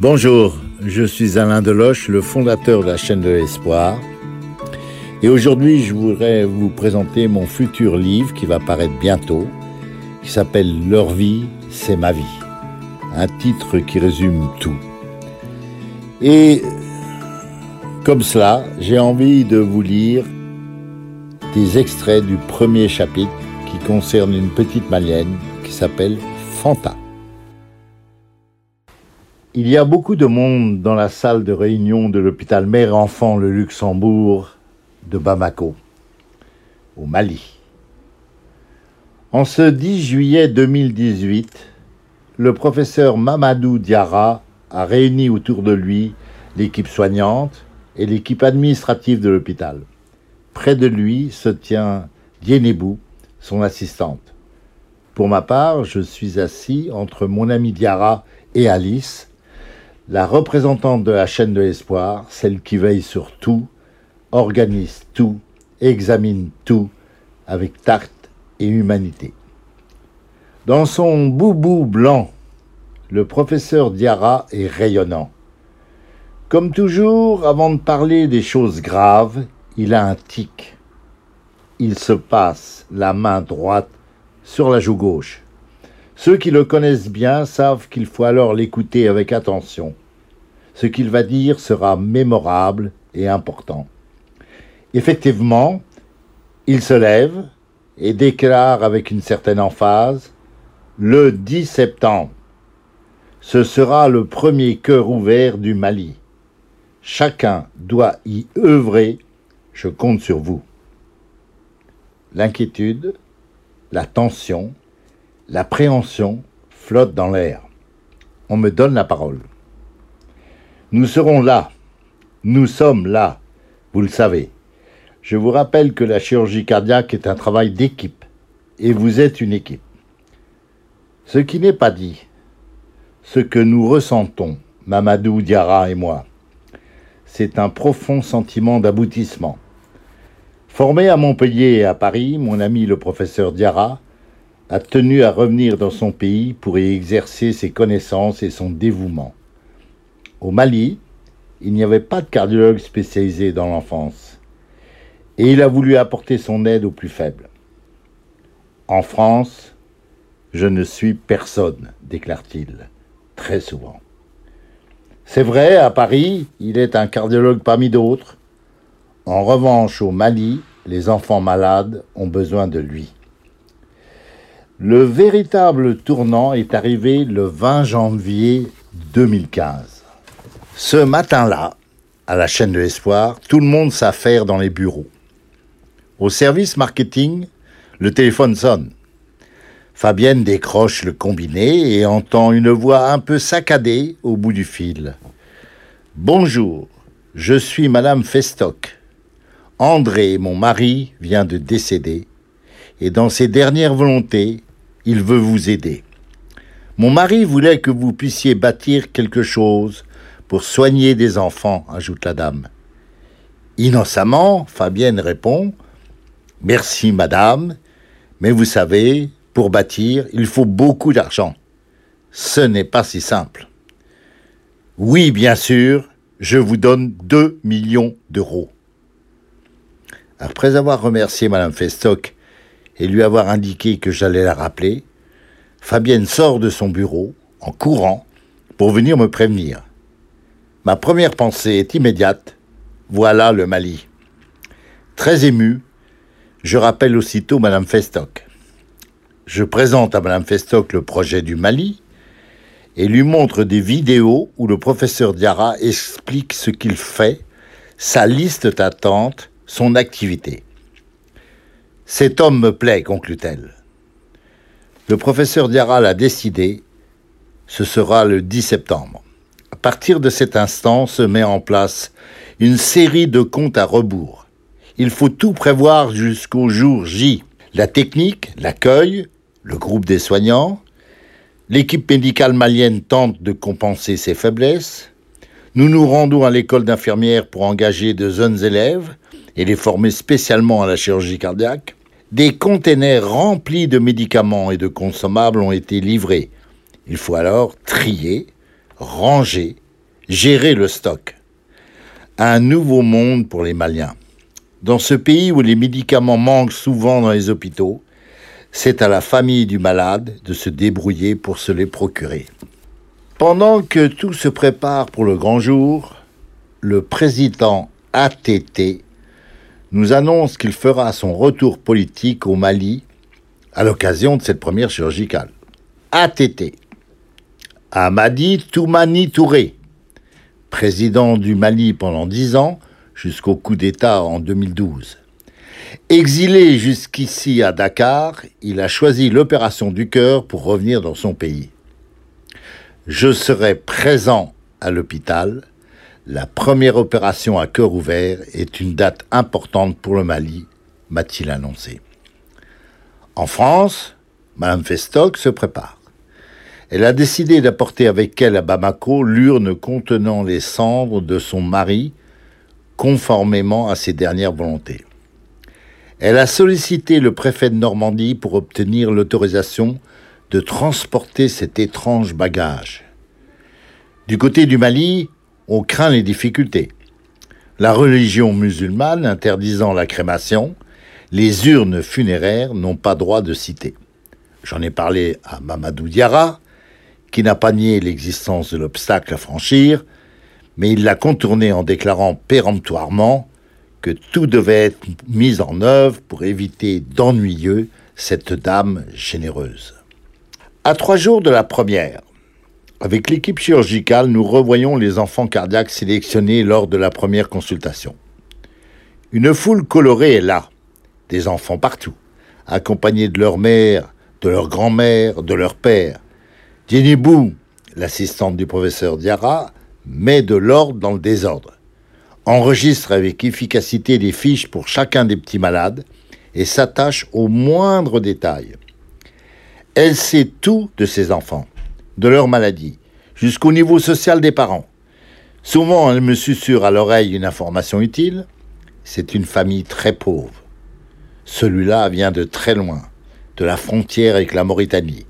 Bonjour, je suis Alain Deloche, le fondateur de la chaîne de l'espoir. Et aujourd'hui, je voudrais vous présenter mon futur livre qui va paraître bientôt, qui s'appelle Leur vie, c'est ma vie. Un titre qui résume tout. Et comme cela, j'ai envie de vous lire des extraits du premier chapitre qui concerne une petite malienne qui s'appelle Fanta. Il y a beaucoup de monde dans la salle de réunion de l'hôpital Mère-Enfant le Luxembourg de Bamako, au Mali. En ce 10 juillet 2018, le professeur Mamadou Diarra a réuni autour de lui l'équipe soignante et l'équipe administrative de l'hôpital. Près de lui se tient Dienebou, son assistante. Pour ma part, je suis assis entre mon ami Diarra et Alice, la représentante de la chaîne de l'espoir, celle qui veille sur tout, organise tout, examine tout avec tact et humanité. Dans son boubou blanc, le professeur Diarra est rayonnant. Comme toujours, avant de parler des choses graves, il a un tic. Il se passe la main droite sur la joue gauche. Ceux qui le connaissent bien savent qu'il faut alors l'écouter avec attention. Ce qu'il va dire sera mémorable et important. Effectivement, il se lève et déclare avec une certaine emphase Le 10 septembre, ce sera le premier cœur ouvert du Mali. Chacun doit y œuvrer, je compte sur vous. L'inquiétude, la tension, l'appréhension flottent dans l'air. On me donne la parole. Nous serons là. Nous sommes là. Vous le savez. Je vous rappelle que la chirurgie cardiaque est un travail d'équipe. Et vous êtes une équipe. Ce qui n'est pas dit, ce que nous ressentons, Mamadou Diarra et moi, c'est un profond sentiment d'aboutissement. Formé à Montpellier et à Paris, mon ami le professeur Diarra a tenu à revenir dans son pays pour y exercer ses connaissances et son dévouement. Au Mali, il n'y avait pas de cardiologue spécialisé dans l'enfance, et il a voulu apporter son aide aux plus faibles. En France, je ne suis personne, déclare-t-il, très souvent. C'est vrai, à Paris, il est un cardiologue parmi d'autres, en revanche, au Mali, les enfants malades ont besoin de lui. Le véritable tournant est arrivé le 20 janvier 2015. Ce matin-là, à la chaîne de l'espoir, tout le monde s'affaire dans les bureaux. Au service marketing, le téléphone sonne. Fabienne décroche le combiné et entend une voix un peu saccadée au bout du fil. Bonjour, je suis Madame Festoc. André, mon mari, vient de décéder, et dans ses dernières volontés, il veut vous aider. Mon mari voulait que vous puissiez bâtir quelque chose pour soigner des enfants, ajoute la dame. Innocemment, Fabienne répond Merci, madame, mais vous savez, pour bâtir, il faut beaucoup d'argent. Ce n'est pas si simple. Oui, bien sûr, je vous donne 2 millions d'euros. Après avoir remercié Madame Festoc et lui avoir indiqué que j'allais la rappeler, Fabienne sort de son bureau, en courant, pour venir me prévenir. Ma première pensée est immédiate. Voilà le Mali. Très ému, je rappelle aussitôt Madame Festoc. Je présente à Madame Festoc le projet du Mali et lui montre des vidéos où le professeur Diarra explique ce qu'il fait, sa liste d'attente son activité. Cet homme me plaît, conclut-elle. Le professeur Diarra l'a décidé, ce sera le 10 septembre. À partir de cet instant se met en place une série de comptes à rebours. Il faut tout prévoir jusqu'au jour J. La technique, l'accueil, le groupe des soignants, l'équipe médicale malienne tente de compenser ses faiblesses, nous nous rendons à l'école d'infirmières pour engager de jeunes élèves, et les former spécialement à la chirurgie cardiaque, des containers remplis de médicaments et de consommables ont été livrés. Il faut alors trier, ranger, gérer le stock. Un nouveau monde pour les Maliens. Dans ce pays où les médicaments manquent souvent dans les hôpitaux, c'est à la famille du malade de se débrouiller pour se les procurer. Pendant que tout se prépare pour le grand jour, le président ATT nous annonce qu'il fera son retour politique au Mali à l'occasion de cette première chirurgicale. ATT. Amadi Toumani Touré, président du Mali pendant dix ans jusqu'au coup d'État en 2012. Exilé jusqu'ici à Dakar, il a choisi l'opération du cœur pour revenir dans son pays. Je serai présent à l'hôpital. La première opération à cœur ouvert est une date importante pour le Mali, m'a-t-il annoncé. En France, Mme Festock se prépare. Elle a décidé d'apporter avec elle à Bamako l'urne contenant les cendres de son mari, conformément à ses dernières volontés. Elle a sollicité le préfet de Normandie pour obtenir l'autorisation de transporter cet étrange bagage. Du côté du Mali, on craint les difficultés. La religion musulmane interdisant la crémation, les urnes funéraires n'ont pas droit de citer. J'en ai parlé à Mamadou Diarra, qui n'a pas nié l'existence de l'obstacle à franchir, mais il l'a contourné en déclarant péremptoirement que tout devait être mis en œuvre pour éviter d'ennuyeux cette dame généreuse. À trois jours de la première, avec l'équipe chirurgicale, nous revoyons les enfants cardiaques sélectionnés lors de la première consultation. Une foule colorée est là, des enfants partout, accompagnés de leur mère, de leur grand-mère, de leur père, Jenny Bou, l'assistante du professeur Diarra, met de l'ordre dans le désordre, enregistre avec efficacité les fiches pour chacun des petits malades et s'attache aux moindres détails. Elle sait tout de ses enfants, de leur maladie, jusqu'au niveau social des parents. Souvent, elle me susurre à l'oreille une information utile. C'est une famille très pauvre. Celui-là vient de très loin, de la frontière avec la Mauritanie.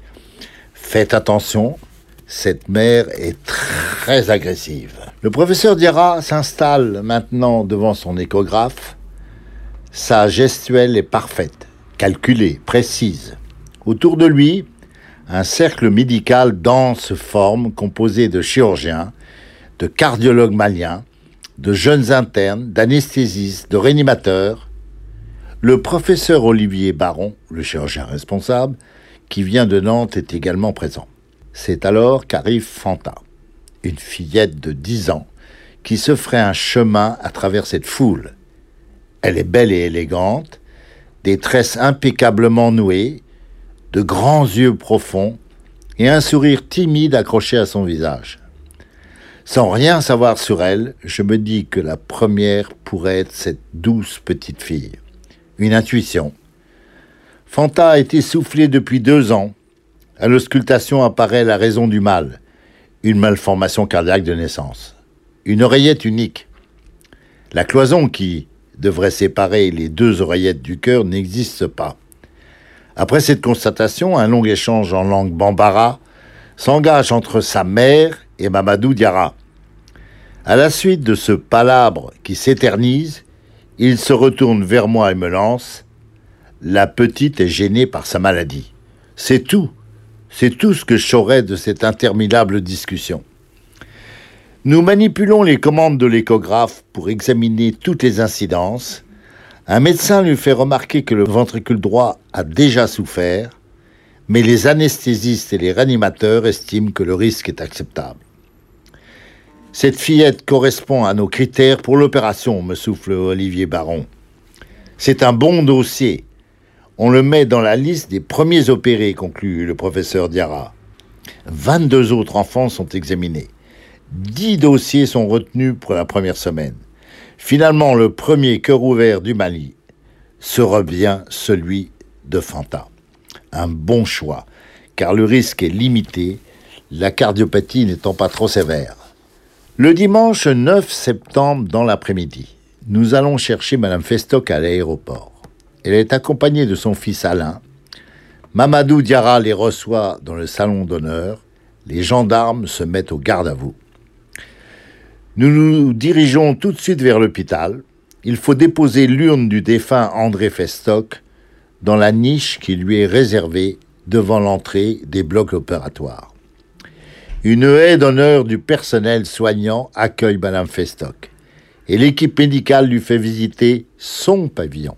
Faites attention, cette mère est très agressive. Le professeur Diarra s'installe maintenant devant son échographe. Sa gestuelle est parfaite, calculée, précise. Autour de lui, un cercle médical dense forme composé de chirurgiens, de cardiologues maliens, de jeunes internes, d'anesthésistes, de réanimateurs. Le professeur Olivier Baron, le chirurgien responsable, qui vient de Nantes, est également présent. C'est alors qu'arrive Fanta, une fillette de 10 ans, qui se ferait un chemin à travers cette foule. Elle est belle et élégante, des tresses impeccablement nouées, de grands yeux profonds et un sourire timide accroché à son visage. Sans rien savoir sur elle, je me dis que la première pourrait être cette douce petite fille. Une intuition, Fanta a été soufflé depuis deux ans. À l'auscultation apparaît la raison du mal, une malformation cardiaque de naissance. Une oreillette unique. La cloison qui devrait séparer les deux oreillettes du cœur n'existe pas. Après cette constatation, un long échange en langue bambara s'engage entre sa mère et Mamadou Diarra. À la suite de ce palabre qui s'éternise, il se retourne vers moi et me lance la petite est gênée par sa maladie. C'est tout. C'est tout ce que je de cette interminable discussion. Nous manipulons les commandes de l'échographe pour examiner toutes les incidences. Un médecin lui fait remarquer que le ventricule droit a déjà souffert, mais les anesthésistes et les réanimateurs estiment que le risque est acceptable. Cette fillette correspond à nos critères pour l'opération, me souffle Olivier Baron. C'est un bon dossier, on le met dans la liste des premiers opérés, conclut le professeur Diarra. 22 autres enfants sont examinés. 10 dossiers sont retenus pour la première semaine. Finalement, le premier cœur ouvert du Mali sera bien celui de Fanta. Un bon choix, car le risque est limité, la cardiopathie n'étant pas trop sévère. Le dimanche 9 septembre dans l'après-midi, nous allons chercher Madame Festock à l'aéroport. Elle est accompagnée de son fils Alain. Mamadou Diarra les reçoit dans le salon d'honneur. Les gendarmes se mettent au garde à vous. Nous nous dirigeons tout de suite vers l'hôpital. Il faut déposer l'urne du défunt André Festoc dans la niche qui lui est réservée devant l'entrée des blocs opératoires. Une haie d'honneur du personnel soignant accueille Madame Festoc et l'équipe médicale lui fait visiter son pavillon.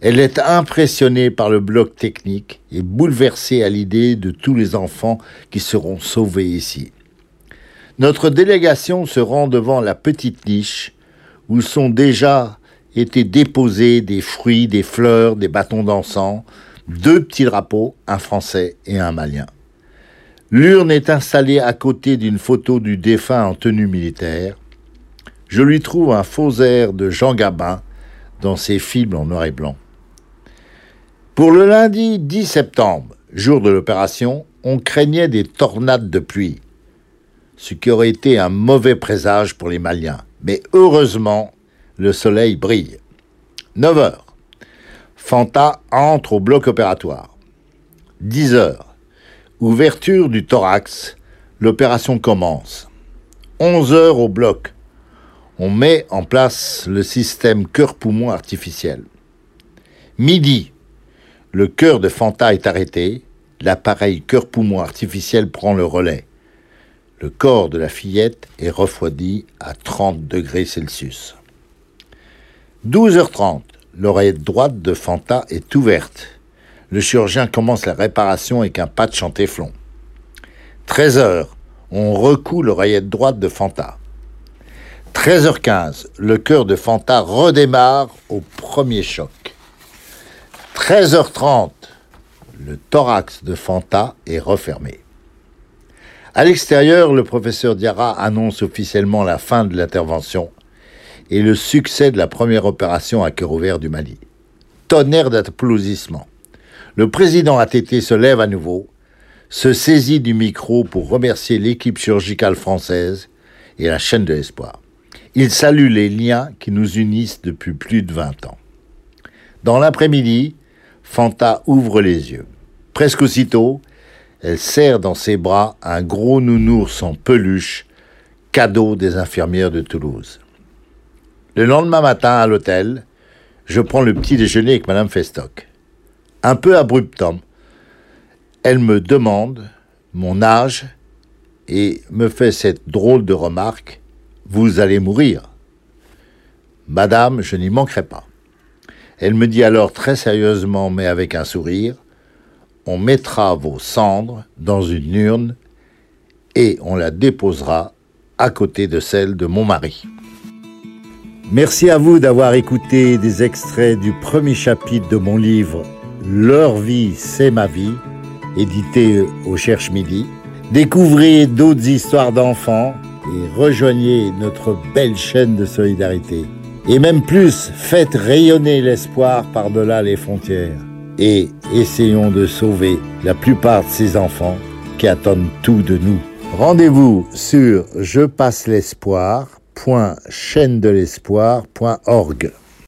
Elle est impressionnée par le bloc technique et bouleversée à l'idée de tous les enfants qui seront sauvés ici. Notre délégation se rend devant la petite niche où sont déjà été déposés des fruits, des fleurs, des bâtons d'encens, deux petits drapeaux, un français et un malien. L'urne est installée à côté d'une photo du défunt en tenue militaire. Je lui trouve un faux air de Jean Gabin dans ses films en noir et blanc. Pour le lundi 10 septembre, jour de l'opération, on craignait des tornades de pluie, ce qui aurait été un mauvais présage pour les Maliens. Mais heureusement, le soleil brille. 9 heures. Fanta entre au bloc opératoire. 10 heures. Ouverture du thorax. L'opération commence. 11 heures au bloc. On met en place le système cœur-poumon artificiel. Midi. Le cœur de Fanta est arrêté. L'appareil cœur-poumon artificiel prend le relais. Le corps de la fillette est refroidi à 30 degrés Celsius. 12h30, l'oreillette droite de Fanta est ouverte. Le chirurgien commence la réparation avec un patch en téflon. 13h, on recoue l'oreillette droite de Fanta. 13h15, le cœur de Fanta redémarre au premier choc. 13h30, le thorax de Fanta est refermé. À l'extérieur, le professeur Diarra annonce officiellement la fin de l'intervention et le succès de la première opération à cœur ouvert du Mali. Tonnerre d'applaudissements. Le président ATT se lève à nouveau, se saisit du micro pour remercier l'équipe chirurgicale française et la chaîne de l'espoir. Il salue les liens qui nous unissent depuis plus de 20 ans. Dans l'après-midi, Fanta ouvre les yeux. Presque aussitôt, elle serre dans ses bras un gros nounours en peluche, cadeau des infirmières de Toulouse. Le lendemain matin, à l'hôtel, je prends le petit déjeuner avec Madame Festoc. Un peu abruptement, elle me demande mon âge et me fait cette drôle de remarque Vous allez mourir. Madame, je n'y manquerai pas. Elle me dit alors très sérieusement, mais avec un sourire On mettra vos cendres dans une urne et on la déposera à côté de celle de mon mari. Merci à vous d'avoir écouté des extraits du premier chapitre de mon livre Leur vie, c'est ma vie, édité au Cherche Midi. Découvrez d'autres histoires d'enfants et rejoignez notre belle chaîne de solidarité. Et même plus, faites rayonner l'espoir par-delà les frontières. Et essayons de sauver la plupart de ces enfants qui attendent tout de nous. Rendez-vous sur Je passe l'espoir de l'espoir.org.